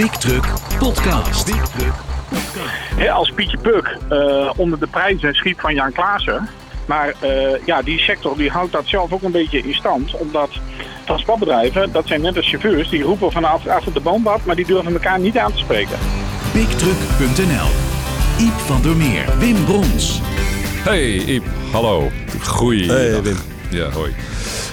Big Truck Podcast. Big Truck Hè, als Pietje Puk eh, onder de prijzen schiet van Jan Klaassen. Maar eh, ja, die sector die houdt dat zelf ook een beetje in stand. Omdat transportbedrijven, dat zijn net als chauffeurs, die roepen vanaf achter de boombad, maar die durven elkaar niet aan te spreken. BigTruck.nl Iep van der Meer, Wim Brons. Hey Iep, hallo. Goeie. Hey, Wim. Ja, hoi.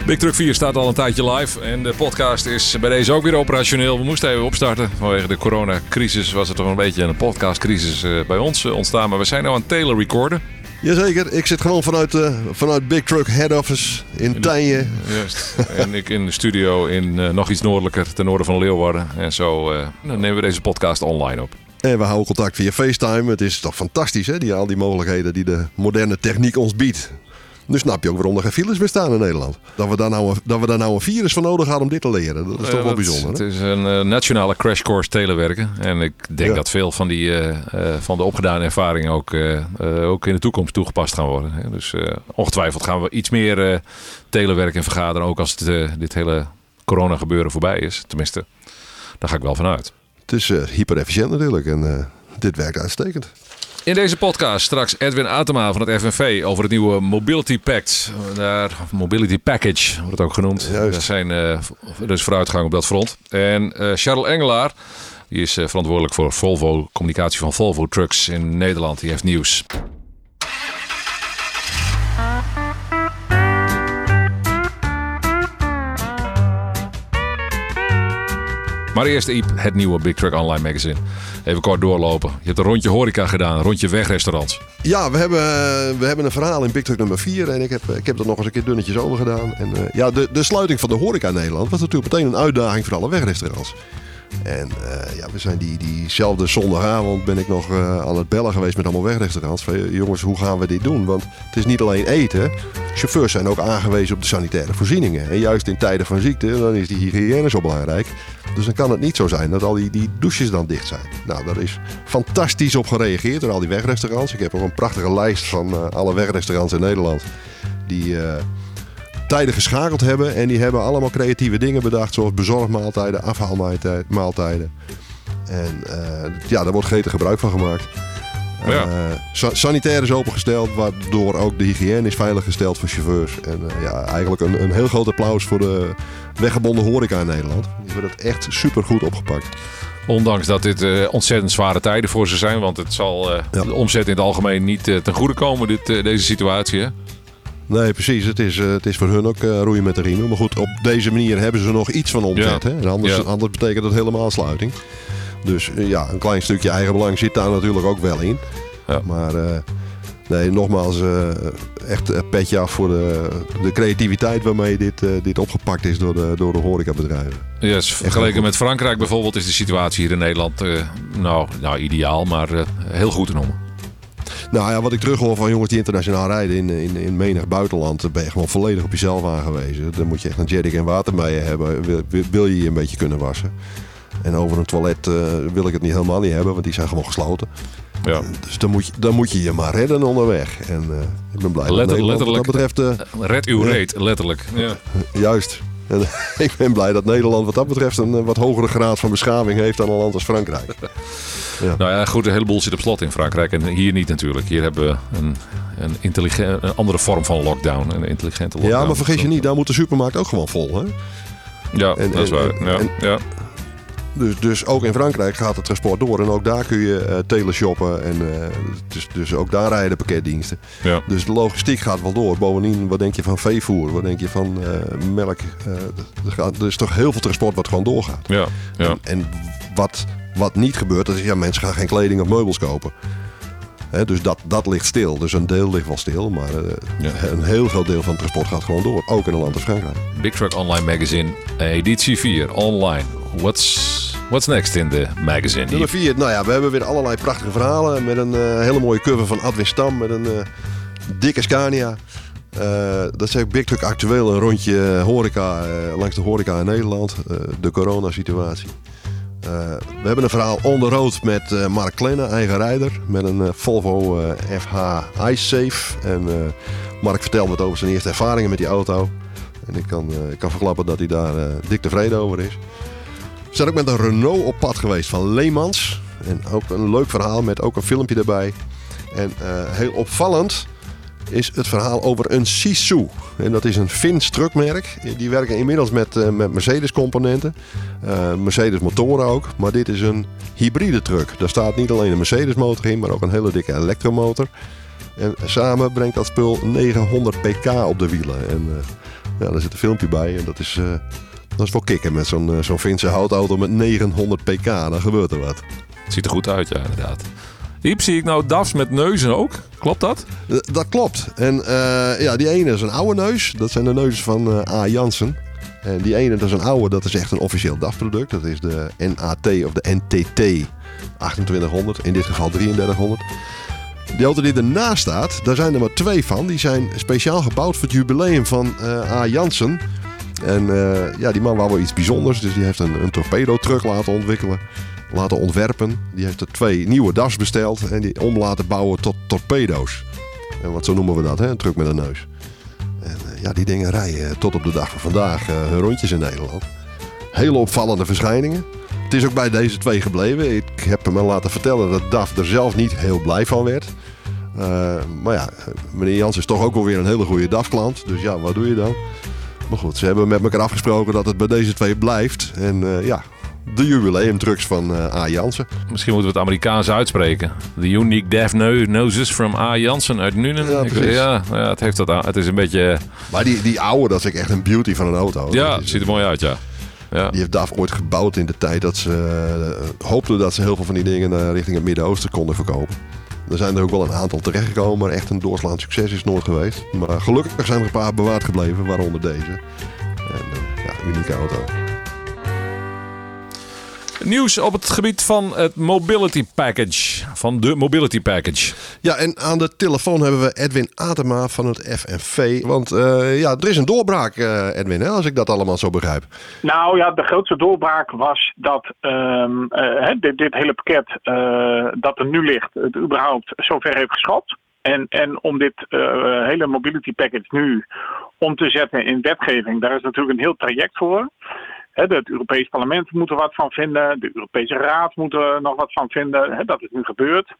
Big Truck 4 staat al een tijdje live en de podcast is bij deze ook weer operationeel. We moesten even opstarten. Vanwege de coronacrisis was er toch een beetje een podcastcrisis eh, bij ons eh, ontstaan. Maar we zijn nu aan het telerecorden. Jazeker, ik zit gewoon vanuit, eh, vanuit Big Truck Head Office in Tijnje. Juist. en ik in de studio in nog iets noordelijker, ten noorden van Leeuwarden. En zo dan nemen we deze podcast online op. En we houden contact via FaceTime. Het is toch fantastisch, hè? Die, al die mogelijkheden die de moderne techniek ons biedt. Nu snap je ook waarom er geen files meer staan in Nederland. Dat we daar nou een, dat we daar nou een virus voor nodig hadden om dit te leren. Dat is toch Eh, wel dat- bijzonder. Het Hè? is een eh, nationale crash course telewerken. En ik denk Ja. dat veel van, die, eh, van de opgedane ervaringen ook, ook in de toekomst toegepast gaan worden. Dus ongetwijfeld gaan we iets meer telewerken en vergaderen. Ook als het, dit hele corona gebeuren voorbij is. Tenminste, daar ga ik wel vanuit. Het is eh, hyper efficiënt natuurlijk. En dit werkt uitstekend. In deze podcast straks Edwin Atema van het FNV over het nieuwe Mobility Pact. Daar, Mobility Package wordt het ook genoemd. Juist. Er, zijn, eh, is vooruitgang op dat front. En eh Charles Engelaar, die is eh, verantwoordelijk voor Volvo, communicatie van Volvo Trucks in Nederland. Die heeft nieuws. Maar eerst Iep, het nieuwe Big Truck Online magazine. Even kort doorlopen. Je hebt een rondje horeca gedaan, een rondje wegrestaurants. Ja, we hebben, we hebben een verhaal in Big nummer 4. En ik heb, ik heb er nog eens een keer dunnetjes over gedaan. En eh, ja, de, de sluiting van de horeca in Nederland was natuurlijk meteen een uitdaging voor alle wegrestaurants. En eh, ja, we zijn die, diezelfde zondagavond ben ik nog eh, aan het bellen geweest met allemaal wegrestaurants. Van, jongens, hoe gaan we dit doen? Want het is niet alleen eten. Chauffeurs zijn ook aangewezen op de sanitaire voorzieningen. En juist in tijden van ziekte, dan is die hygiëne zo belangrijk. Dus dan kan het niet zo zijn dat al die, die douches dan dicht zijn. Nou, daar is fantastisch op gereageerd door al die wegrestaurants. Ik heb nog een prachtige lijst van eh, alle wegrestaurants in Nederland. Die eh, tijden geschakeld hebben. En die hebben allemaal creatieve dingen bedacht. Zoals bezorgmaaltijden, afhaalmaaltijden. En eh, ja, daar wordt gretig gebruik van gemaakt. Ja. Eh, sa- sanitair is opengesteld, waardoor ook de hygiëne is veiliggesteld voor chauffeurs. En eh, ja, eigenlijk een, een heel groot applaus voor de weggebonden horeca in Nederland. Die hebben dat echt super goed opgepakt. Ondanks dat dit eh, ontzettend zware tijden voor ze zijn. Want het zal Ja. de omzet in het algemeen niet ten goede komen, dit, deze situatie. Hè? Nee, precies. Het is, het is voor hun ook roeien met de riemen. Maar goed, op deze manier hebben ze nog iets van omzet. Ja. Hè? Anders, anders betekent dat helemaal sluiting. Dus eh, ja, een klein stukje eigenbelang zit daar natuurlijk ook wel in. Ja. Maar eh, nee, nogmaals, eh, echt een petje af voor de, de creativiteit waarmee dit, dit opgepakt is door de, door de horecabedrijven. Yes, vergeleken met Frankrijk bijvoorbeeld is de situatie hier in Nederland nou, nou ideaal, maar heel goed te noemen. Nou ja, wat ik terughoor van jongens die internationaal rijden in, in, in menig buitenland, ben je gewoon volledig op jezelf aangewezen. Dan moet je echt een jerryc en water bij je hebben, wil- wil je je een beetje kunnen wassen. En over een toilet eh, wil ik het niet helemaal niet hebben, want die zijn gewoon gesloten. Ja. Dus dan moet je, dan moet je je maar redden onderweg. En eh, ik ben blij dat Nederland wat dat betreft, eh, Red uw Ja. reet, letterlijk. Ja. juist. En ik ben blij dat Nederland wat dat betreft een eh, wat hogere graad van beschaving heeft dan een land als Frankrijk. Nou ja, goed, een heleboel zit op slot in Frankrijk en hier niet natuurlijk. Hier hebben we een, een, intelligent, een andere vorm van lockdown, een intelligente lockdown. Ja, maar vergeet je niet, daar moet de supermarkt ook gewoon vol. Hè? Ja, En- dat is waar. en- Ja, en- ja. Dus, dus ook in Frankrijk gaat het transport door. En ook daar kun je eh teleshoppen. En, eh, dus, dus ook daar rijden de pakketdiensten. ja. Dus de logistiek gaat wel door. Bovendien, wat denk je van veevoer? Wat denk je van eh, melk? Er, gaat, er is toch heel veel transport wat gewoon doorgaat. ja, ja. En, en wat, wat niet gebeurt, dat is ja, mensen gaan geen kleding of meubels kopen. Dus dat, dat ligt stil. Dus een deel ligt wel stil. Maar Ja. een heel groot deel van het transport gaat gewoon door. Ook in een land als Frankrijk. Big Truck Online Magazine, editie 4, online. What's, what's next in the magazine? Nummer 4. Nou ja, we hebben weer allerlei prachtige verhalen. Met een eh, hele mooie cover van Adwin Stam. Met een eh, dikke Scania. Eh, dat is Big Truck actueel. Een rondje horeca langs de horeca in Nederland. De coronasituatie. We hebben een verhaal on the road met Mark Klenne, eigen rijder. Met een Volvo FH iSafe. En Mark vertelt wat over zijn eerste ervaringen met die auto. En ik kan, ik kan verklappen dat hij daar dik tevreden over is. Zijn ook met een Renault op pad geweest van Leemans. En ook een leuk verhaal met ook een filmpje erbij. En eh, heel opvallend is het verhaal over een Sisu. En dat is een Fins truckmerk. Die werken inmiddels met, eh, met Mercedes componenten. Eh, Mercedes motoren ook. Maar dit is een hybride truck. Daar staat niet alleen een Mercedes motor in, maar ook een hele dikke elektromotor. En samen brengt dat spul 900 pk op de wielen. En ja, daar zit een filmpje bij. En dat is, dat is wel kicken met zo'n zo'n Finse houtauto met 900 pk. Dan gebeurt er wat. Het ziet er goed uit, ja, inderdaad. Hier zie ik nou DAFs met neuzen ook. Klopt dat? dat klopt. En uh, ja, die ene is een oude neus. Dat zijn de neuzen van uh, A. Jansen. En die ene, dat is een oude, dat is echt een officieel DAF-product. Dat is de NAT of de NTT 2800. In dit geval 3300. Die auto die ernaast staat, daar zijn er maar twee van. Die zijn speciaal gebouwd voor het jubileum van uh, A. Jansen. En ja, die man wou wel iets bijzonders. Dus die heeft een, een torpedo-truck laten ontwikkelen laten ontwerpen. Die heeft er twee nieuwe DAFs besteld en die om laten bouwen tot torpedo's. En wat zo noemen we dat, hè? een truck met een neus. En uh, ja, die dingen rijden tot op de dag van vandaag hun rondjes in Nederland. Hele opvallende verschijningen. Het is ook bij deze twee gebleven. Ik heb hem laten vertellen dat DAF er zelf niet heel blij van werd. Maar ja, meneer Jans is toch ook wel weer een hele goede DAF-klant. Dus ja, wat doe je dan? Maar goed, ze hebben met elkaar afgesproken dat het bij deze twee blijft. En ja, de jubileumtrucks van uh, A. Jansen. Misschien moeten we het Amerikaans uitspreken. The Unique Deaf Noses from A. Jansen uit Nuenen. Ja, ja, ja, het, heeft dat, het is een beetje... Maar die, die oude, dat is echt een beauty van een auto. Ja, het ziet er mooi uit, ja. Ja. Die heeft DAF ooit gebouwd in de tijd dat ze uh, hoopten dat ze heel veel van die dingen uh, richting het Midden-Oosten konden verkopen. Er zijn er ook wel een aantal terechtgekomen, maar echt een doorslaand succes is nooit geweest. Maar gelukkig zijn er een paar bewaard gebleven, waaronder deze. En, ja, unieke auto. Nieuws op het gebied van het Mobility Package. Van de Mobility Package. Ja, en aan de telefoon hebben we Edwin Adema van het FNV. Want uh, ja, er is een doorbraak, uh, Edwin, hè, als ik dat allemaal zo begrijp. Nou ja, de grootste doorbraak was dat um, uh, dit, dit, hele pakket dat er nu ligt, het überhaupt zover heeft geschopt. En, en om dit hele mobility package nu om te zetten in wetgeving, daar is natuurlijk een heel traject voor. Het Europees Parlement moet er wat van vinden. De Europese Raad moet er nog wat van vinden. Dat is nu gebeurd.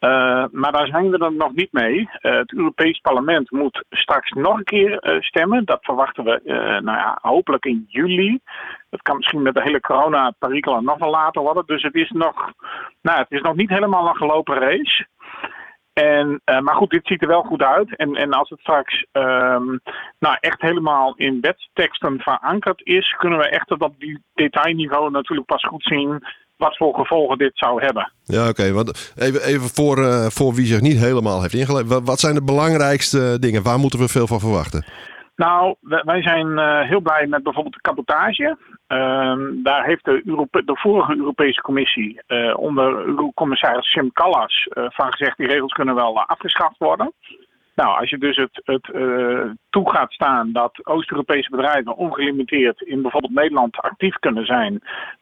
Uh, maar daar zijn we er nog niet mee. Uh, het Europees Parlement moet straks nog een keer uh, stemmen. Dat verwachten we nou ja, hopelijk in juli. Dat kan misschien met de hele corona-perikelen nog wel later worden. Dus het is nog, nou, het is nog niet helemaal een gelopen race. En, uh, maar goed, dit ziet er wel goed uit. En, en als het straks um, nou, echt helemaal in wetsteksten verankerd is, kunnen we echt op die detailniveau natuurlijk pas goed zien wat voor gevolgen dit zou hebben. Ja, oké. Okay, even, even voor, uh, voor wie zich niet helemaal heeft ingeleid. Wat, wat zijn de belangrijkste dingen? Waar moeten we veel van verwachten? Nou, wij zijn uh, heel blij met bijvoorbeeld de cabotage. Uh, daar heeft de, Europe de vorige Europese Commissie uh, onder commissaris Sim Callas uh, van gezegd... die regels kunnen wel afgeschaft worden. Nou, als je dus het, het toe gaat staan dat Oost-Europese bedrijven ongelimiteerd in bijvoorbeeld Nederland actief kunnen zijn,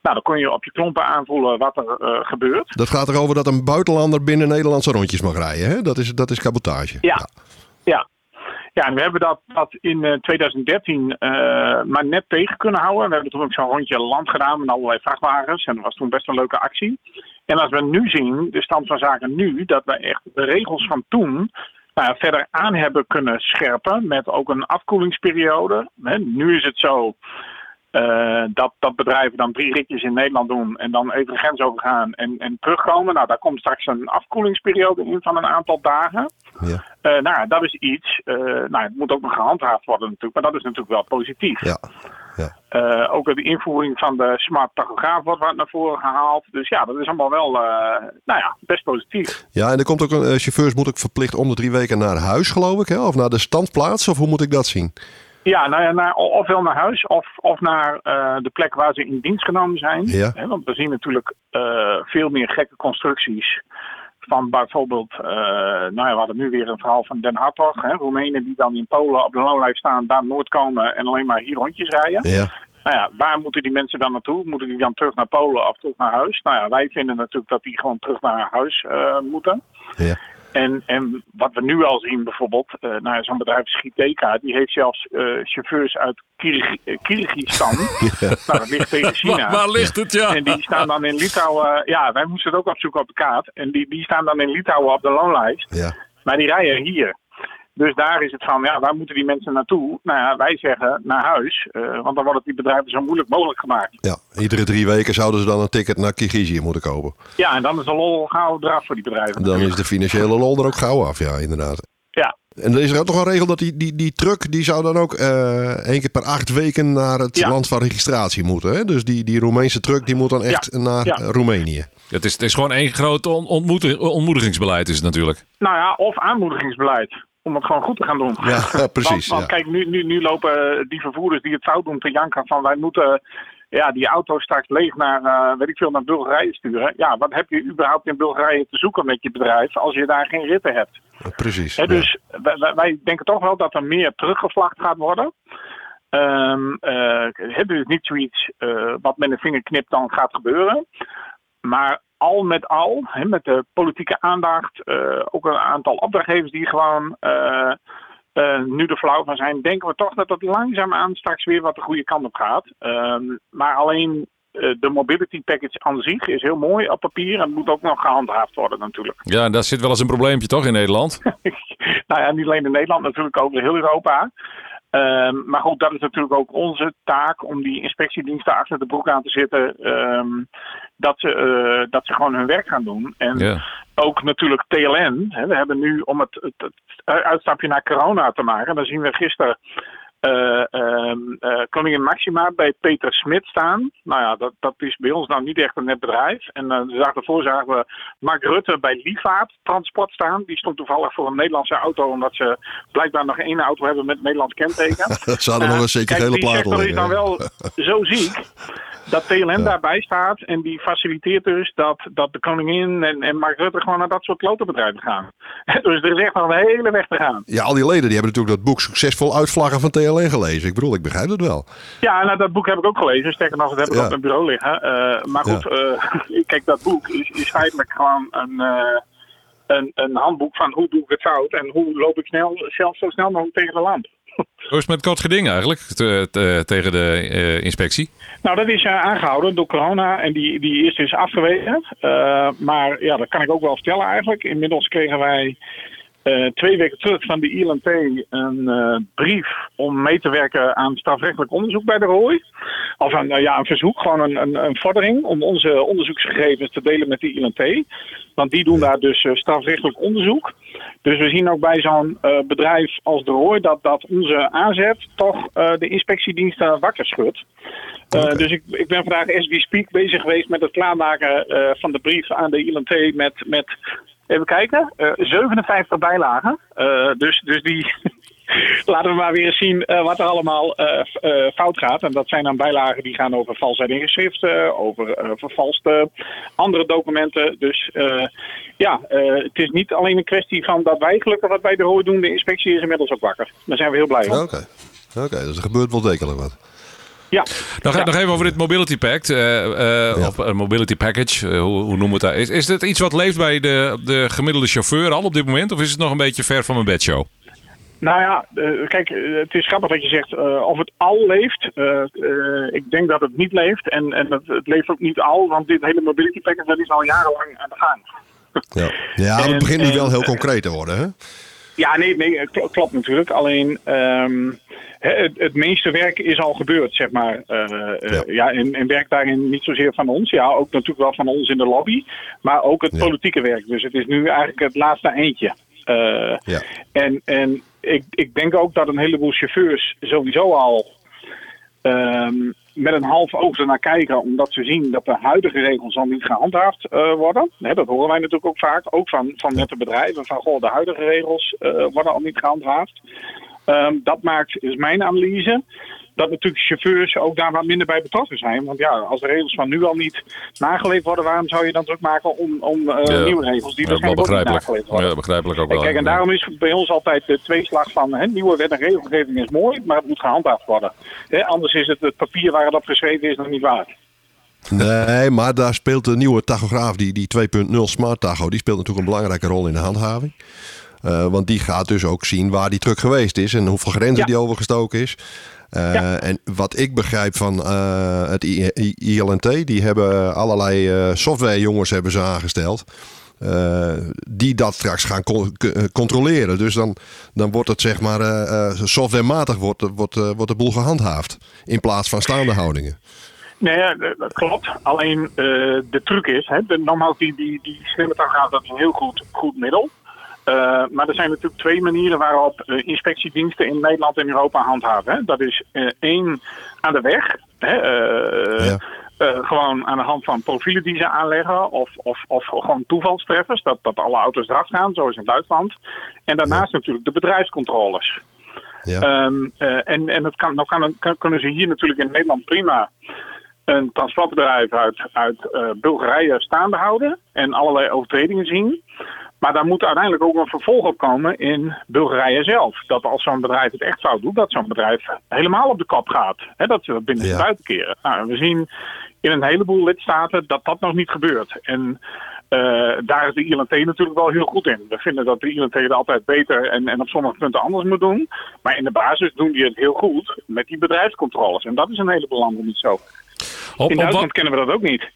nou, dan kun je op je klompen aanvoelen wat er gebeurt. Dat gaat erover dat een buitenlander binnen Nederlandse rondjes mag rijden, hè? Dat is, dat is cabotage. ja. Ja, en we hebben dat, dat in 2013 uh, uh, maar net tegen kunnen houden. We hebben toen ook zo'n rondje land gedaan met allerlei vrachtwagens. En dat was toen best een leuke actie. En als we nu zien, de stand van zaken nu, dat we echt de regels van toen nou, verder aan hebben kunnen scherpen. Met ook een afkoelingsperiode. nu is het zo uh, dat, dat bedrijven dan drie ritjes in Nederland doen en dan even de grens overgaan en, en terugkomen. Nou, daar komt straks een afkoelingsperiode in van een aantal dagen. Ja. Uh, nou, dat is iets. Uh, nou, het moet ook nog gehandhaafd worden natuurlijk, maar dat is natuurlijk wel positief. Ja. Ja. ook de invoering van de smart tachograaf wordt wat naar voren gehaald. Dus ja, dat is allemaal wel nou ja, best positief. Ja, en er komt ook een chauffeurs moet ook verplicht om de drie weken naar huis, geloof ik, hè? of naar de standplaats, of hoe moet ik dat zien? Ja, nou ja, naar, ofwel naar huis of, of naar uh, de plek waar ze in dienst genomen zijn. Ja. want we zien natuurlijk uh, veel meer gekke constructies. Van bijvoorbeeld, uh, nou ja, we hadden nu weer een verhaal van Den Hartog. Hè, Roemenen die dan in Polen op de loonlijst staan, daar nooit komen en alleen maar hier rondjes rijden. Ja. Nou ja, waar moeten die mensen dan naartoe? Moeten die dan terug naar Polen of terug naar huis? Nou ja, wij vinden natuurlijk dat die gewoon terug naar huis moeten. Ja. En, en wat we nu al zien bijvoorbeeld, uh, nou, zo'n bedrijf Schiteka, die heeft zelfs uh, chauffeurs uit Kirg Kyrgyzstan. ja. Nou, dat ligt tegen China. Waar, waar, ligt het, ja? En die staan dan in Litouwen, ja, wij moesten het ook opzoeken op de kaart. En die, die staan dan in Litouwen op de loonlijst. Ja. Maar die rijden hier. Dus daar is het van, ja, waar moeten die mensen naartoe? Nou ja, wij zeggen naar huis, uh, want dan wordt het die bedrijven zo moeilijk mogelijk gemaakt. Ja, iedere drie weken zouden ze dan een ticket naar Kirgizië moeten kopen. Ja, en dan is de lol gauw eraf voor die bedrijven. Dan is de financiële lol er ook gauw af, ja, inderdaad. Ja. En er is er ook nog een regel dat die, die, die truck die zou dan ook uh, één keer per acht weken naar het Ja. land van registratie moeten. Hè? Dus die, die Roemeense truck die moet dan echt naar Ja. eh, Roemenië. Het is, het is gewoon één groot on- ontmoedigingsbeleid is het natuurlijk. Nou ja, of aanmoedigingsbeleid. Om het gewoon goed te gaan doen. Ja, precies, Want, kijk, nu, nu, nu lopen die vervoerders die het fout doen te janken van wij moeten ja, die auto straks leeg naar, eh, weet ik veel, naar Bulgarije sturen. Ja, wat heb je überhaupt in Bulgarije te zoeken met je bedrijf als je daar geen ritten hebt? Precies. Dus wij, wij- wij denken toch wel dat er meer teruggevlacht gaat worden. Ehm eh, het is niet zoiets eh, wat met een vingerknip dan gaat gebeuren. Maar al met al, hè, met de politieke aandacht, eh, ook een aantal opdrachtgevers die gewoon eh, eh, nu er flauw van zijn, denken we toch dat het langzaamaan straks weer wat de goede kant op gaat. Ehm, maar alleen de mobility package aan zich is heel mooi op papier en moet ook nog gehandhaafd worden natuurlijk. Ja, daar zit wel eens een probleempje toch in Nederland? nou ja, niet alleen in Nederland, natuurlijk over heel Europa. Ehm, maar goed, dat is natuurlijk ook onze taak om die inspectiediensten achter de broek aan te zitten. ehm, dat, ze, eh, dat ze gewoon hun werk gaan doen. En Ja. ook natuurlijk TLN. Hè, we hebben nu, om het, het, het uitstapje naar corona te maken, dan zien we gisteren eh, ehm, eh, Koningin Maxima bij Peter Smit staan. Nou ja, dat, dat is bij ons nou niet echt een net bedrijf. En eh, de dag daarvoor zagen we Mark Rutte bij Livaat Transport staan. Die stond toevallig voor een Nederlandse auto, omdat ze blijkbaar nog één auto hebben met Nederlands kenteken. Ze hadden nog Uh, een zeker kijk, hele plaat sector is dan wel zo ziek dat TLN daarbij staat en die faciliteert dus dat, dat de koningin en, en Mark Rutte gewoon naar dat soort klotenbedrijven gaan. Dus er is echt nog een hele weg te gaan. Ja, al die leden die hebben natuurlijk dat boek Succesvol Uitvlaggen van TLN gelezen. Ik bedoel, ik begrijp het wel. Ja, nou, dat boek heb ik ook gelezen. Sterker nog, dat heb ik Ja. op mijn bureau liggen. Eh, maar goed, eh, kijk, dat boek is, is feitelijk gewoon een, eh, een, een handboek van hoe doe ik het fout en hoe loop ik snel, zelf zo snel mogelijk tegen de lamp. Hoe is het met kort geding eigenlijk te- te- tegen de eh, inspectie? Nou, dat is eh, aangehouden door corona en die, die is dus afgewezen. Eh, maar ja, dat kan ik ook wel vertellen eigenlijk. Inmiddels kregen wij eh, twee weken terug van de ILNT een eh, brief om mee te werken aan strafrechtelijk onderzoek bij de ROI. Of een, eh, ja, een verzoek, gewoon een, een, een vordering om onze onderzoeksgegevens te delen met de ILNT. Want die doen daar dus strafrechtelijk onderzoek. Dus we zien ook bij zo'n bedrijf als de ROI dat, dat onze aanzet toch de inspectiediensten wakker schudt. Dus ik, ik ben vandaag as we speak bezig geweest met het klaarmaken van de brief aan de ILNT met, met even kijken, eh, 57 bijlagen. Eh, dus, dus die laten we maar weer zien eh, wat er allemaal eh, eh, fout gaat. En dat zijn dan bijlagen die gaan over valsheid in geschriften, over eh, vervalste andere documenten. Dus eh, ja, eh, het is niet alleen een kwestie van dat wij gelukkig wat bij de hooi doen. De inspectie is inmiddels ook wakker. Daar zijn we heel blij om. Oké. Oké, dus er gebeurt wel degelijk wat. Ja. Nog, Ja. nog even over dit Mobility Pact, eh, eh, Ja. of een Mobility Package, eh, hoe, hoe noemen we het daar? Is, is dit iets wat leeft bij de, de gemiddelde chauffeur al op dit moment? Of is het nog een beetje ver van mijn bedshow? Nou ja, eh, kijk, eh, het is grappig dat je zegt eh, of het al leeft. Eh, eh, ik denk dat het niet leeft. En, en het, het leeft ook niet al, want dit hele mobility package dat is al jarenlang aan de gang. Ja, ja En- het begint nu wel heel concreet te worden, hè? Ja, nee, nee kl- klopt natuurlijk. Alleen ehm, het, het meeste werk is al gebeurd, zeg maar. Eh, eh, Ja. ja. en, en werk daarin niet zozeer van ons. Ja, ook natuurlijk wel van ons in de lobby. Maar ook het Ja. politieke werk. Dus het is nu eigenlijk het laatste eindje. Eh, Ja. En, en ik, ik denk ook dat een heleboel chauffeurs sowieso al ehm, met een half oog ernaar kijken, omdat ze zien dat de huidige regels al niet gehandhaafd eh, worden. Dat horen wij natuurlijk ook vaak, ook van, van nette bedrijven, van goh, de huidige regels eh, worden al niet gehandhaafd. Ehm, dat maakt, is mijn analyse, dat natuurlijk chauffeurs ook daar wat minder bij betrokken zijn. Want ja, als de regels van nu al niet nageleefd worden, waarom zou je dan druk maken om, om eh, Ja. nieuwe regels die Ja, wel waarschijnlijk ook niet begrijpelijk. nageleefd worden? Ja, begrijpelijk ook En wel. kijk, en daarom is bij ons altijd de tweeslag van hè, nieuwe wet en regelgeving is mooi, maar het moet gehandhaafd worden. Hè, anders is het het papier waar het op geschreven is nog niet waard. Nee, maar daar speelt de nieuwe tachograaf, die, die 2.0 Smart Tacho, die speelt natuurlijk een belangrijke rol in de handhaving. Uh, want die gaat dus ook zien waar die truck geweest is en hoeveel grenzen ja. die overgestoken is. Ja. En wat ik begrijp van uh, het ILNT, die hebben allerlei softwarejongens hebben ze aangesteld. Uh, die dat straks gaan con controleren. Dus dan, dan wordt het zeg maar uh, softwarematig wordt, wordt, wordt de boel gehandhaafd. In plaats van staande houdingen. Nee, dat klopt. Alleen de truc is, hè, de, die, die, die slimme tachograaf, dat is een heel goed, goed middel. Uh, maar er zijn natuurlijk twee manieren waarop uh, inspectiediensten in Nederland en Europa handhaven. Hè. Dat is één aan de weg. Hè, ja. gewoon aan de hand van profielen die ze aanleggen. Of, of, of gewoon toevalstreffers. Dat, dat alle auto's eraf gaan, zoals in Duitsland. En daarnaast ja. natuurlijk de bedrijfscontroles. Ja. Um, en en dat kan, nou kan, kan, kunnen ze hier natuurlijk in Nederland prima een transportbedrijf uit, uit uh, Bulgarije staande houden en allerlei overtredingen zien. Maar daar moet uiteindelijk ook een vervolg op komen in Bulgarije zelf. Dat als zo'n bedrijf het echt fout doet, dat zo'n bedrijf helemaal op de kop gaat. He, dat ze dat binnen ja. buiten keren. Nou, we zien in een heleboel lidstaten dat dat nog niet gebeurt. En uh, daar is de ILNT natuurlijk wel heel goed in. We vinden dat de ILNT het altijd beter en, en op sommige punten anders moet doen. Maar in de basis doen die het heel goed met die bedrijfscontroles. En dat is een heleboel landen niet zo. Op, in Duitsland wat... kennen we dat ook niet.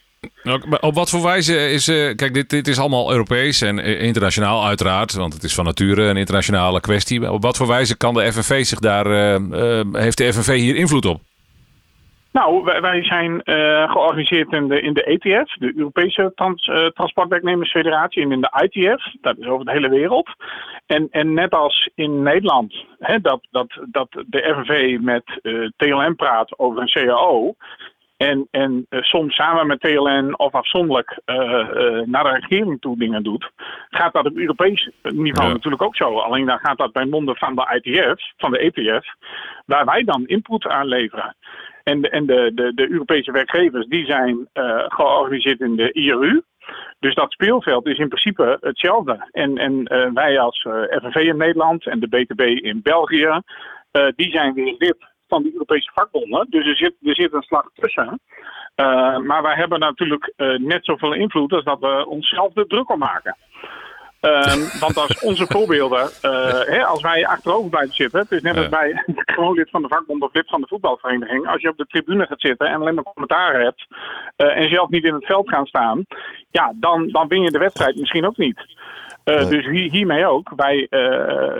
Op wat voor wijze is. Uh, kijk, dit, dit is allemaal Europees en internationaal, uiteraard. Want het is van nature een internationale kwestie. Op wat voor wijze kan de FNV zich daar. Uh, heeft de FNV hier invloed op? Nou, wij, zijn georganiseerd in de, ETF, de Europese Trans, Transportwerknemersfederatie, en in de ITF, dat is over de hele wereld. En, en net als in Nederland, hè, dat, dat, dat de FNV met TLM praat over een CAO, en, en uh, soms samen met TLN of afzonderlijk uh, uh, naar de regering toe dingen doet, gaat dat op Europees niveau ja. natuurlijk ook zo. Alleen dan gaat dat bij monden van de ITF, van de ETF, waar wij dan input aan leveren. En de, en de, de, de Europese werkgevers die zijn georganiseerd in de IRU. Dus dat speelveld is in principe hetzelfde. En, en wij als FNV in Nederland en de BTB in België, die zijn weer lid van die Europese vakbonden. Dus er zit, er zit een slag tussen. Uh, maar wij hebben natuurlijk uh, net zoveel invloed als dat we onszelf de druk om maken. Uh, want als onze voorbeelden, hè, als wij achterover blijven zitten, het is net als bij gewoon lid van de vakbond of lid van de voetbalvereniging, als je op de tribune gaat zitten en alleen maar commentaar hebt en zelf niet in het veld gaan staan, ja, dan, dan win je de wedstrijd misschien ook niet. Uh, ja. Dus hier, hiermee ook. Wij uh,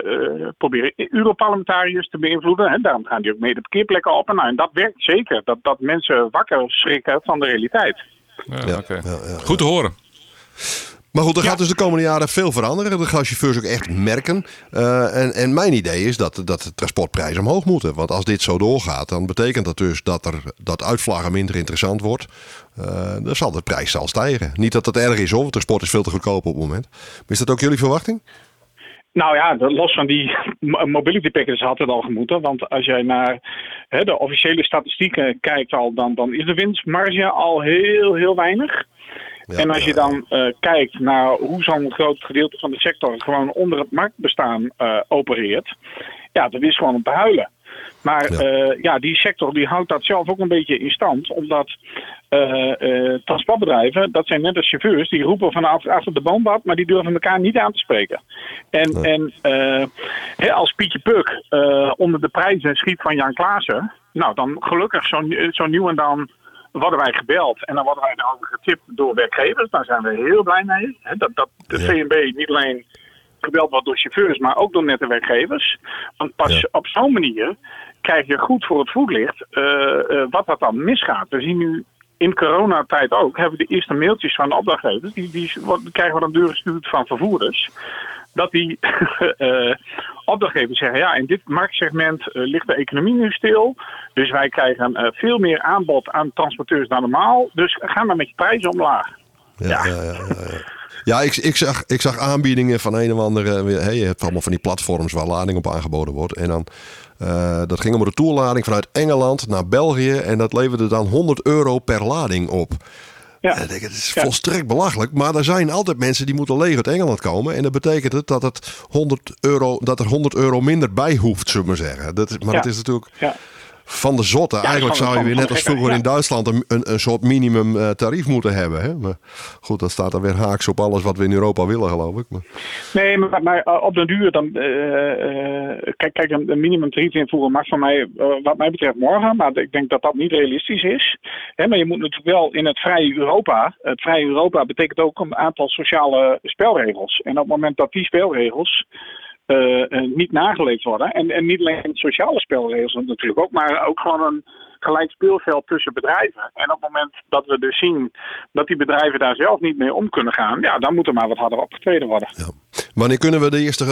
uh, proberen Europarlementariërs te beïnvloeden. Hè. Daarom gaan die ook mee de parkeerplekken op. En, nou, en dat werkt zeker. Dat, dat mensen wakker schrikken van de realiteit. Ja, ja, okay. Goed te horen. Maar goed, er gaat dus de komende jaren veel veranderen. Dat gaan chauffeurs ook echt merken. Uh, en, en, mijn idee is dat, dat de transportprijzen omhoog moeten. Want als dit zo doorgaat, dan betekent dat dus dat, er, dat uitvlaggen minder interessant wordt. Uh, dan zal de prijs zal stijgen. Niet dat dat erg is hoor, want transport is veel te goedkoop op het moment. Maar is dat ook jullie verwachting? Nou ja, los van die mobility packages had het al gemoeten. Want als jij naar hè, de officiële statistieken kijkt al, dan, dan is de winstmarge al heel, heel weinig. Ja, en als je dan uh, kijkt naar hoe zo'n groot gedeelte van de sector gewoon onder het marktbestaan uh, opereert, ja, dat is gewoon om te huilen. Maar ja. Uh, ja. die sector die houdt dat zelf ook een beetje in stand. Omdat transportbedrijven, dat zijn net als chauffeurs, die roepen vanaf achter de boombad, maar die durven elkaar niet aan te spreken. En, nee. en hè, als Pietje Puk onder de prijzen schiet van Jan Klaassen, nou dan gelukkig zo, zo nieuw en dan worden wij gebeld en dan worden wij daarover getipt door werkgevers. Daar zijn we heel blij mee. dat, dat de ja. VNB niet alleen gebeld wordt door chauffeurs, maar ook door nette werkgevers. Want pas ja. op zo'n manier krijg je goed voor het voetlicht uh, uh, wat dat dan misgaat. We zien nu in coronatijd ook, hebben we de eerste mailtjes van de opdrachtgevers, die, die, krijgen we dan doorgestuurd van vervoerders dat die uh, opdrachtgevers zeggen: ja, in dit marktsegment uh, ligt de economie nu stil. Dus wij krijgen uh, veel meer aanbod aan transporteurs dan normaal. Dus ga maar met je prijzen omlaag. Ja, ja. ja, ja, ja. ja ik, ik, zag, ik zag aanbiedingen van een of andere. Hey, je hebt allemaal van die platforms waar lading op aangeboden wordt. En dan. Uh, dat ging om de toerlading vanuit Engeland naar België. En dat leverde dan 100 euro per lading op. Ja. En denk, het is ja. volstrekt belachelijk. Maar er zijn altijd mensen die moeten leeg uit Engeland komen. En dat betekent het dat, het 100 euro, dat er 100 euro minder bij hoeft, zullen we maar zeggen. Dat is, maar ja. dat is natuurlijk... Ja. Van de zotte. Eigenlijk zou je weer net als vroeger in. Duitsland een, een, een soort minimum eh, tarief moeten hebben. Hè? Maar goed, dat staat dan weer haaks op alles wat we in Europa willen, geloof ik. Maar, Nee, maar, maar eh, op den duur dan. eh, kijk, kijk, een, een minimumtarief invoeren mag van mij, wat mij betreft, morgen. Maar ik denk dat dat niet realistisch is. Hè, maar je moet natuurlijk wel in het vrije Europa. Het vrije Europa betekent ook een aantal sociale spelregels. En op het moment dat die spelregels. Eh, eh, niet nageleefd worden. En, en niet alleen sociale spelregels natuurlijk ook, maar ook gewoon een gelijk speelveld tussen bedrijven. En op het moment dat we dus zien dat die bedrijven daar zelf niet mee om kunnen gaan, ja, dan moet er maar wat harder opgetreden worden. ja. Wanneer kunnen we de eerste,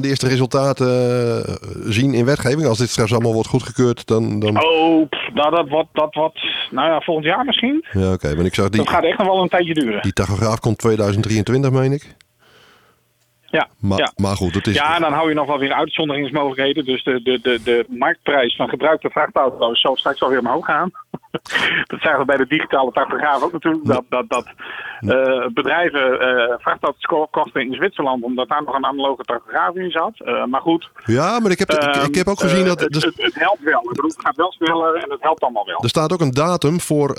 de eerste resultaten eh, zien in wetgeving? Als dit straks allemaal wordt goedgekeurd, dan... dan... Oh, pff, nou dat wordt, dat wordt, nou ja, volgend jaar misschien. Ja, oké. Want ik zag die, Dat gaat echt nog wel een tijdje duren. die tachograaf komt 2023, meen ik. Ja, Maar, ja. maar goed, het is... Ja, en dan hou je nog wel weer uitzonderingsmogelijkheden. Dus de, de, de, de marktprijs van gebruikte vrachtauto's zal straks alweer omhoog gaan. dat zagen we bij de digitale tachograaf ook natuurlijk. Dat, dat, dat eh, bedrijven eh vrachtauto's ko- kochten in Zwitserland omdat daar nog een analoge tachograaf in zat. Eh, maar goed. Ja, maar ik heb, ik, ik heb ook ehm, gezien dat... Het, het, het helpt wel. Ik bedoel, het gaat wel sneller en het helpt allemaal wel. Er staat ook een datum voor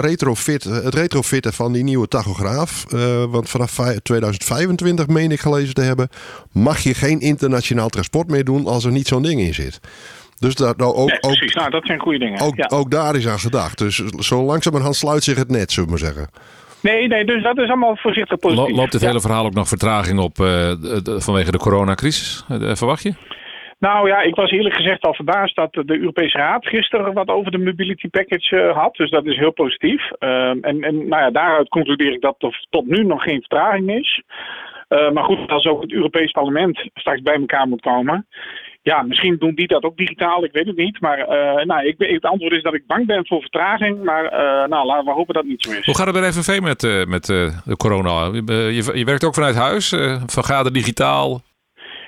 retrofit, het retrofitten van die nieuwe tachograaf. Want vanaf vij- 2025, meen ik gelezen te hebben, mag je geen internationaal transport meer doen als er niet zo'n ding in zit. Dus daar, nou, ook, Nee, ook, precies. Nou, dat zijn goede dingen. ook, ja. ook daar is aan gedacht. Dus zo langzamerhand sluit zich het net, zullen we maar zeggen. Nee, nee, dus dat is allemaal voorzichtig positief. loopt het Ja. hele verhaal ook nog vertraging op eh, de- vanwege de coronacrisis? Eh, verwacht je? Nou ja, ik was eerlijk gezegd al verbaasd dat de Europese Raad gisteren wat over de mobility package eh, had. Dus dat is heel positief. Ehm, en en nou ja, daaruit concludeer ik dat er tot nu nog geen vertraging is. Eh, maar goed, als ook het Europees Parlement straks bij elkaar moet komen. Ja, misschien doen die dat ook digitaal, ik weet het niet. Maar eh, nou, ik, het antwoord is dat ik bang ben voor vertraging. Maar eh, nou, laten we hopen dat het niet zo is. Hoe gaat het bij FNV met, met de corona? Je, je, werkt ook vanuit huis, vergader digitaal.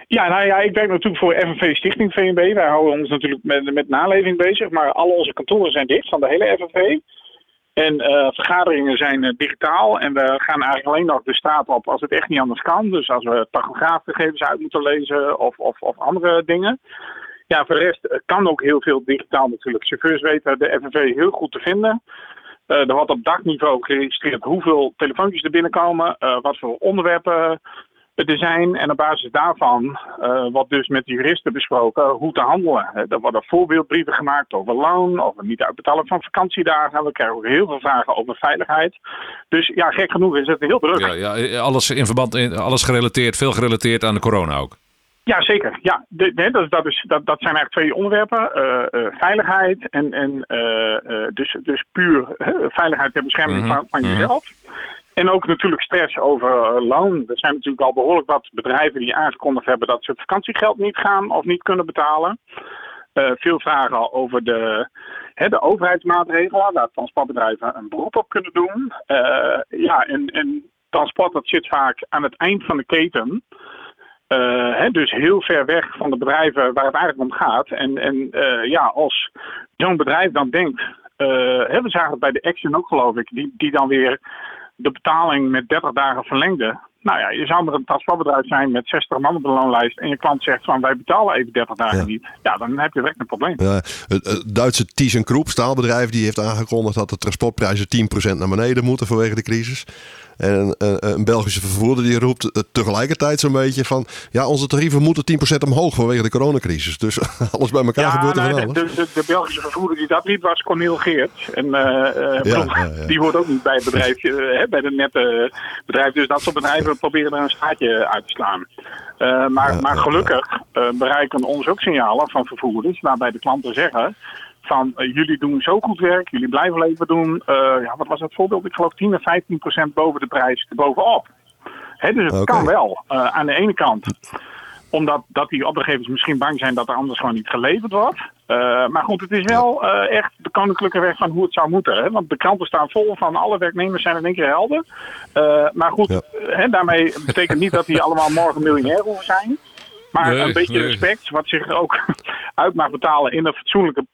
Ja, nou ja, ik werk natuurlijk voor FNV Stichting VNB. Wij houden ons natuurlijk met, met naleving bezig. Maar al onze kantoren zijn dicht van de hele FNV. En eh, vergaderingen zijn eh, digitaal. En we gaan eigenlijk alleen nog de op als het echt niet anders kan. Dus als we tachograafgegevens uit moeten lezen of, of, of andere dingen. Ja, voor de rest eh, kan ook heel veel digitaal natuurlijk. Chauffeurs weten de FNV heel goed te vinden. Er wordt op dagniveau geregistreerd hoeveel telefoontjes er binnenkomen, wat voor onderwerpen er zijn. En op basis daarvan eh wordt dus met de juristen besproken hoe te handelen. Er worden voorbeeldbrieven gemaakt over loon, over niet uitbetalen van vakantiedagen. We krijgen ook heel veel vragen over veiligheid. Dus ja, gek genoeg is het heel druk. Ja, ja, alles in verband, alles gerelateerd, veel gerelateerd aan de corona ook. Ja, zeker. Ja, de, de- dat, dat, is, dat, dat zijn eigenlijk twee onderwerpen. Eh, eh, veiligheid en, en dus, dus puur veiligheid en bescherming Mhm, van, van mhm. jezelf. En ook natuurlijk stress over eh, loon. Er zijn natuurlijk al behoorlijk wat bedrijven die aangekondigd hebben dat ze het vakantiegeld niet gaan of niet kunnen betalen. Eh, veel vragen over de, hè, de overheidsmaatregelen, waar transportbedrijven een beroep op kunnen doen. Eh, ja, en, en transport dat zit vaak aan het eind van de keten. Hè, dus heel ver weg van de bedrijven waar het eigenlijk om gaat. En, en ja, als zo'n bedrijf dan denkt. we zagen het bij de Action ook, geloof ik, die, die dan weer de betaling met 30 dagen verlengde. Nou ja, je zou maar een transportbedrijf zijn met 60 man op de loonlijst. En je klant zegt van wij betalen even 30 dagen Ja. niet. Ja, dan heb je direct een probleem. Ja, het, het Duitse ThyssenKrupp, staalbedrijf, die heeft aangekondigd dat de transportprijzen 10% naar beneden moeten vanwege de crisis. En een, een Belgische vervoerder die roept eh, tegelijkertijd zo'n beetje van... ja, onze tarieven moeten 10% omhoog vanwege de coronacrisis. Dus alles bij elkaar gebeurt er nou, van de, alles. de, de, de Belgische vervoerder die dat riep was Cornel Geert. En eh, eh, Ja, ja, die hoort ook niet bij het bedrijf, eh, hè, bij de nette bedrijf. Dus dat soort bedrijven proberen er een staatje uit te slaan. Eh, maar, maar gelukkig eh, bereiken ons ook signalen van vervoerders waarbij de klanten zeggen van eh, jullie doen zo goed werk, jullie blijven leven doen. Eh, ja, wat was het voorbeeld? Ik geloof 10 of 15 procent boven de prijs bovenop. Hè, dus het kan wel. Eh, aan de ene kant omdat dat die opdrachtgevers misschien bang zijn dat er anders gewoon niet geleverd wordt. Eh, maar goed, het is wel eh, echt de koninklijke weg van hoe het zou moeten. Hè? Want de kranten staan vol van alle werknemers zijn in één keer helden. Eh, maar goed, Ja. hè, daarmee betekent niet dat die allemaal morgen miljonair hoeven zijn. Maar Nee, een beetje nee. respect, wat zich ook uit mag betalen in een fatsoenlijke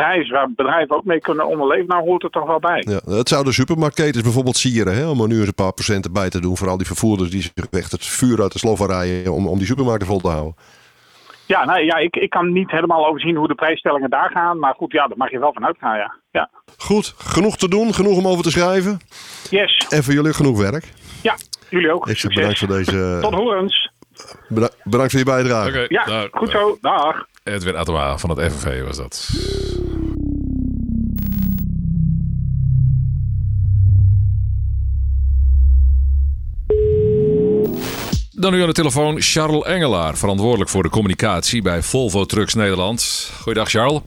prijs, waar bedrijven ook mee kunnen onderleven, nou hoort er toch wel bij. Ja, het zou de supermarktketens bijvoorbeeld sieren, hè, om er nu eens een paar procenten bij te doen voor al die vervoerders die zich echt het vuur uit de slof rijden om, om die supermarkten vol te houden. Ja, nou, ja ik, ik kan niet helemaal overzien hoe de prijsstellingen daar gaan. Maar goed, ja, daar mag je wel van uitgaan, ja. ja. Goed, genoeg te doen, genoeg om over te schrijven. Yes. En voor jullie genoeg werk. Ja, jullie ook. Ik zeg bedankt voor deze... Tot horens. Beda bedankt voor je bijdrage. Oké, Ja, daar- goed zo. Dag. Edwin Atema van het FNV was dat. Dan nu aan de telefoon Charles Engelaar, verantwoordelijk voor de communicatie bij Volvo Trucks Nederland. Goeiedag Charles.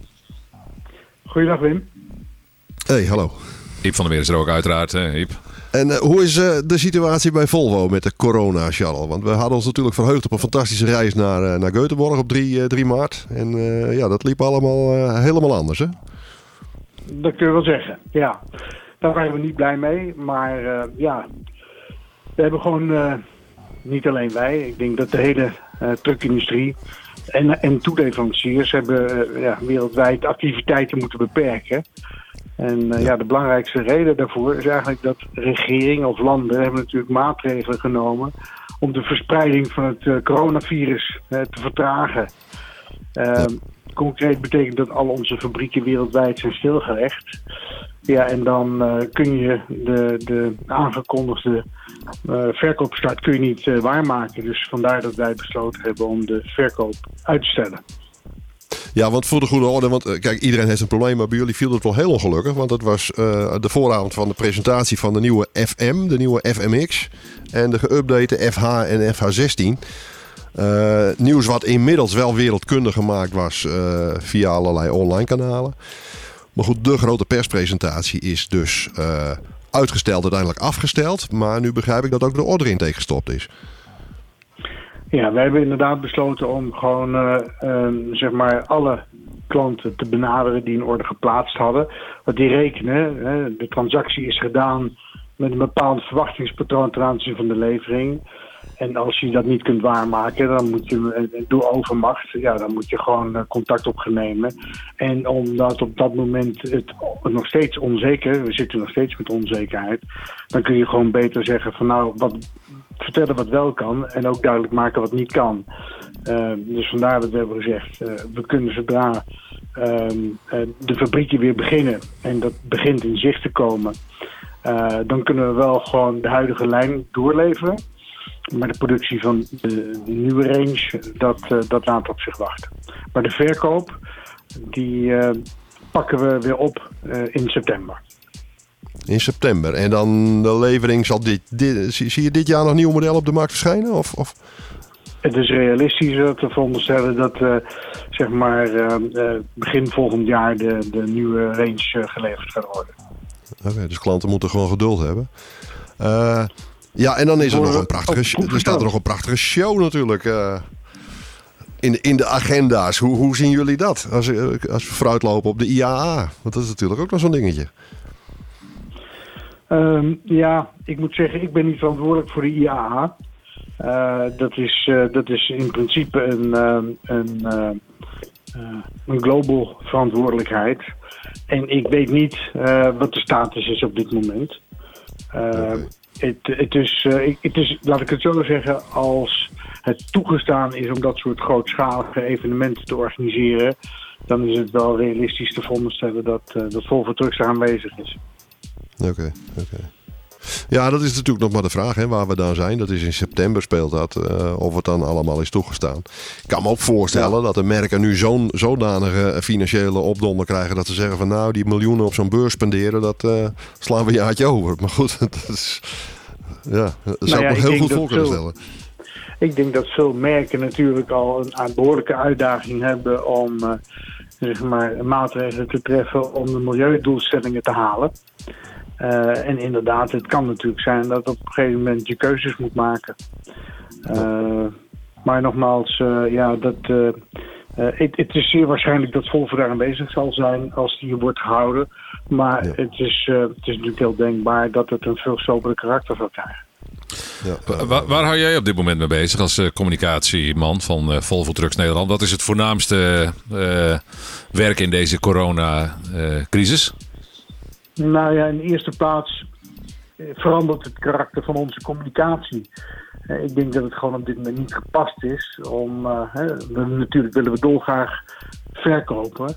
Goeiedag Wim. Hey, hallo. Iep van der Meer is er ook uiteraard, hè, Iep. En eh, hoe is eh, de situatie bij Volvo met de corona, Charles? Want we hadden ons natuurlijk verheugd op een fantastische reis naar, eh, naar Göteborg op 3, eh, 3 maart. En eh, ja, dat liep allemaal eh, helemaal anders, hè? Dat kun je wel zeggen. Ja, daar waren we niet blij mee. Maar eh, ja, we hebben gewoon, eh, niet alleen wij, ik denk dat de hele eh truckindustrie en, en toeleveranciers hebben eh, ja, wereldwijd activiteiten moeten beperken. En eh, ja, de belangrijkste reden daarvoor is eigenlijk dat regeringen of landen hebben natuurlijk maatregelen genomen om de verspreiding van het coronavirus te vertragen. Eh, Concreet betekent dat al onze fabrieken wereldwijd zijn stilgelegd. Ja, en dan kun je de, de aangekondigde eh, verkoopstart kun je niet eh, waarmaken. Dus vandaar dat wij besloten hebben om de verkoop uit te stellen. Ja, want voor de goede orde, want eh, kijk, iedereen heeft een probleem, maar bij jullie viel het wel heel ongelukkig. Want het was de vooravond van de presentatie van de nieuwe FM, de nieuwe FMX en de geüpdate FH en FH16. Eh, nieuws wat inmiddels wel wereldkundig gemaakt was via allerlei online kanalen. Maar goed, de grote perspresentatie is dus uitgesteld, uiteindelijk afgesteld. Maar nu begrijp ik dat ook de order intake gestopt is. Ja, wij hebben inderdaad besloten om gewoon eh, ehm, zeg maar alle klanten te benaderen die een order geplaatst hadden. Want die rekenen, hè, de transactie is gedaan met een bepaald verwachtingspatroon ten aanzien van de levering. En als je dat niet kunt waarmaken, dan moet je eh, door overmacht, ja, dan moet je gewoon eh, contact opnemen. En omdat op dat moment het nog steeds onzeker, we zitten nog steeds met onzekerheid, dan kun je gewoon beter zeggen van nou, wat, vertellen wat wel kan en ook duidelijk maken wat niet kan. Uh, dus vandaar dat we hebben gezegd, we kunnen zodra uh, de fabrieken weer beginnen en dat begint in zicht te komen, eh, dan kunnen we wel gewoon de huidige lijn doorleveren. Maar de productie van de, nieuwe range, dat, eh, dat laat op zich wachten. Maar de verkoop, die eh, pakken we weer op in september. In september. En dan de levering zal dit, dit zie, je dit jaar nog nieuw model op de markt verschijnen? Of, of? Het is realistisch te veronderstellen dat uh, zeg maar uh, begin volgend jaar de, de nieuwe range geleverd gaat worden. Oké, okay, dus klanten moeten gewoon geduld hebben. Ja, en dan is er nog een prachtige, er staat er nog een prachtige show natuurlijk. in, de, in de agenda's. Hoe, hoe zien jullie dat? Als, als we vooruitlopen op de IAA. Want dat is natuurlijk ook nog zo'n dingetje. Um, ja, ik moet zeggen, ik ben niet verantwoordelijk voor de IAA. Uh, dat, is, uh, dat is in principe een, uh, een, een global verantwoordelijkheid. En ik weet niet wat de status is op dit moment. Okay. Het, het, is, het is, laat ik het zo zeggen, als het toegestaan is om dat soort grootschalige evenementen te organiseren, dan is het wel realistisch te veronderstellen dat, dat Volvo Trucks aanwezig is. Oké, oké. Ja, dat is natuurlijk nog maar de vraag hè, waar we dan zijn. Dat is in september speelt dat, uh, of het dan allemaal is toegestaan. Ik kan me ook voorstellen ja. dat de merken nu zo'n zodanige financiële opdonder krijgen... dat ze zeggen van nou, die miljoenen op zo'n beurs spenderen, dat uh, slaan we een jaartje over. Maar goed, dat is, ja, dat zou nou ja, ik me heel goed voor kunnen stellen. Ik denk dat veel merken natuurlijk al een behoorlijke uitdaging hebben om... Uh, zeg maar, maatregelen te treffen om de milieudoelstellingen te halen. Uh, en inderdaad, het kan natuurlijk zijn dat op een gegeven moment je keuzes moet maken. Uh, maar nogmaals, uh, ja, dat, het, het, is zeer waarschijnlijk dat Volvo daar aanwezig zal zijn als die wordt gehouden. Maar ja. het, is, het is natuurlijk heel denkbaar dat het een veel sobere karakter zal krijgen. Ja, waar, waar hou jij op dit moment mee bezig als uh, communicatieman van uh, Volvo Trucks Nederland? Wat is het voornaamste uh, werk in deze coronacrisis? Nou ja, in de eerste plaats verandert het karakter van onze communicatie. Eh, ik denk dat het gewoon op dit moment niet gepast is om. eh, hè, we, natuurlijk willen we dolgraag verkopen.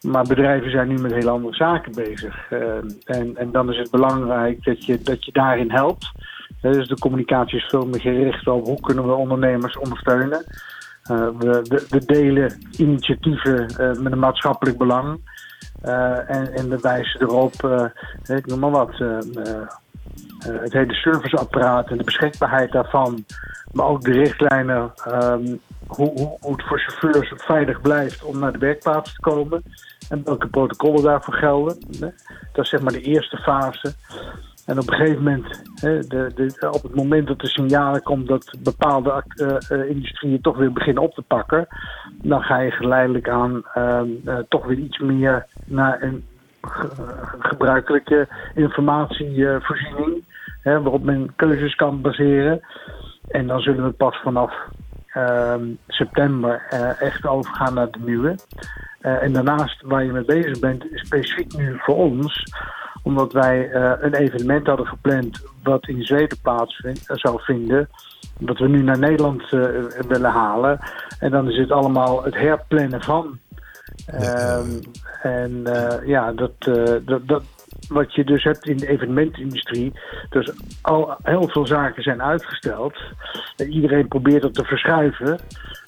Maar bedrijven zijn nu met hele andere zaken bezig. Eh, en, en dan is het belangrijk dat je, dat je daarin helpt. Eh, dus de communicatie is veel meer gericht op hoe kunnen we ondernemers ondersteunen. Eh, we, we, delen initiatieven eh, met een maatschappelijk belang. Eh, en, en wijzen erop, eh, ik noem maar wat, eh, het hele serviceapparaat en de beschikbaarheid daarvan. Maar ook de richtlijnen, ehm, hoe, hoe, hoe het voor chauffeurs veilig blijft om naar de werkplaats te komen. En welke protocollen daarvoor gelden. Dat is zeg maar de eerste fase. En op een gegeven moment, hè, de, de, op het moment dat er signalen komt dat bepaalde eh, eh, industrieën toch weer beginnen op te pakken, dan ga je geleidelijk aan ehm, eh, toch weer iets meer naar een ge- gebruikelijke informatievoorziening, hè, waarop men keuzes kan baseren. En dan zullen we pas vanaf ehm, september echt overgaan naar de nieuwe. En daarnaast waar je mee bezig bent, specifiek nu voor ons, omdat wij eh, een evenement hadden gepland wat in Zweden plaats eh, zou vinden. Wat we nu naar Nederland eh, willen halen. En dan is het allemaal het herplannen van. Ehm, en ja, dat, dat, dat, wat je dus hebt in de evenementindustrie. Dus al heel veel zaken zijn uitgesteld. En iedereen probeert het te verschuiven.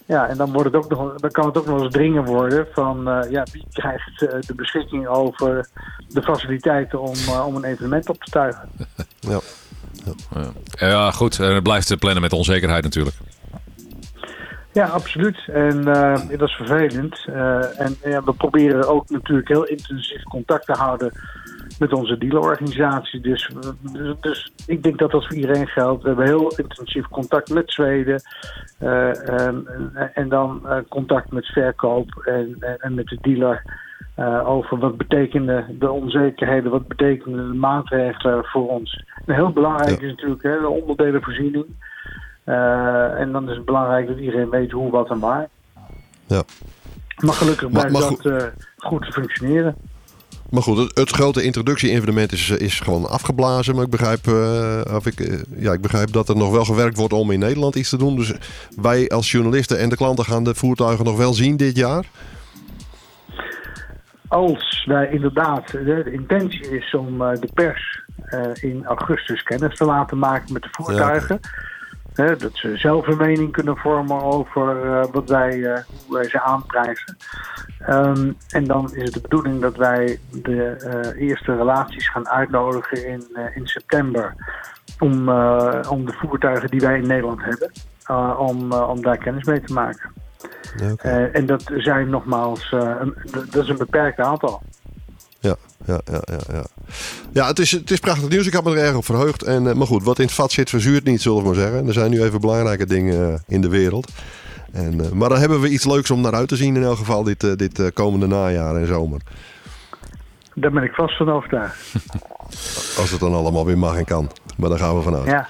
Ja, en dan, wordt het ook nog, dan kan het ook nog eens dringen worden van eh, ja, wie krijgt eh, de beschikking over de faciliteiten om, eh, om een evenement op te tuigen. Ja. Ja, goed. En het blijft plannen met onzekerheid natuurlijk. Ja, absoluut. En eh, dat is vervelend. Eh, en ja, we proberen ook natuurlijk heel intensief contact te houden met onze dealerorganisatie. Dus, dus, dus ik denk dat dat voor iedereen geldt. We hebben heel intensief contact met Zweden. eh, en, dan eh, contact met verkoop en, en, en met de dealer. eh, over wat betekenen de onzekerheden, wat betekenen de maatregelen voor ons. En heel belangrijk Ja. is natuurlijk hè, de onderdelenvoorziening. Eh, en dan is het belangrijk dat iedereen weet hoe, wat en waar. Ja. Maar gelukkig blijft dat goed te functioneren. Maar goed, het, het grote introductie-evenement is, is gewoon afgeblazen. Maar ik begrijp, eh, of ik, eh, ja, ik begrijp dat er nog wel gewerkt wordt om in Nederland iets te doen. Dus wij als journalisten en de klanten gaan de voertuigen nog wel zien dit jaar. Als wij inderdaad, de, de intentie is om eh, de pers eh, in augustus kennis te laten maken met de voertuigen. Hè, dat ze zelf een mening kunnen vormen over eh, wat wij, eh, hoe wij ze aanprijzen. Ehm, en dan is het de bedoeling dat wij de eh, eerste relaties gaan uitnodigen in, in september. Om, om de voertuigen die wij in Nederland hebben, om, om daar kennis mee te maken. En dat zijn nogmaals, een, dat is een beperkt aantal. ja, ja, ja, ja, ja. Ja, het is, het is prachtig nieuws. Ik had me er erg op verheugd. En, eh, maar goed, wat in het vat zit, verzuurt niet, zullen we maar zeggen. Er zijn nu even belangrijke dingen eh, in de wereld. En, eh, maar dan hebben we iets leuks om naar uit te zien in elk geval dit, eh, dit komende najaar en zomer. Daar ben ik vast van overtuigd. Als het dan allemaal weer mag en kan. Maar daar gaan we vanuit. Ja,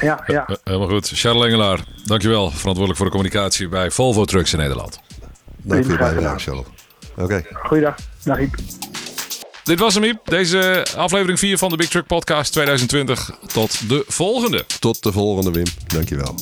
ja, ja. Helemaal goed. Charles Engelaar, dankjewel. Verantwoordelijk voor de communicatie bij Volvo Trucks in Nederland. Dank voor je bijdrage, gedaan. Charles. Oké. Goeiedag. Dag Iep. Dit was hem, Iep. Deze aflevering 4 van de Big Truck Podcast 2020. Tot de volgende. Tot de volgende, Wim. Dankjewel.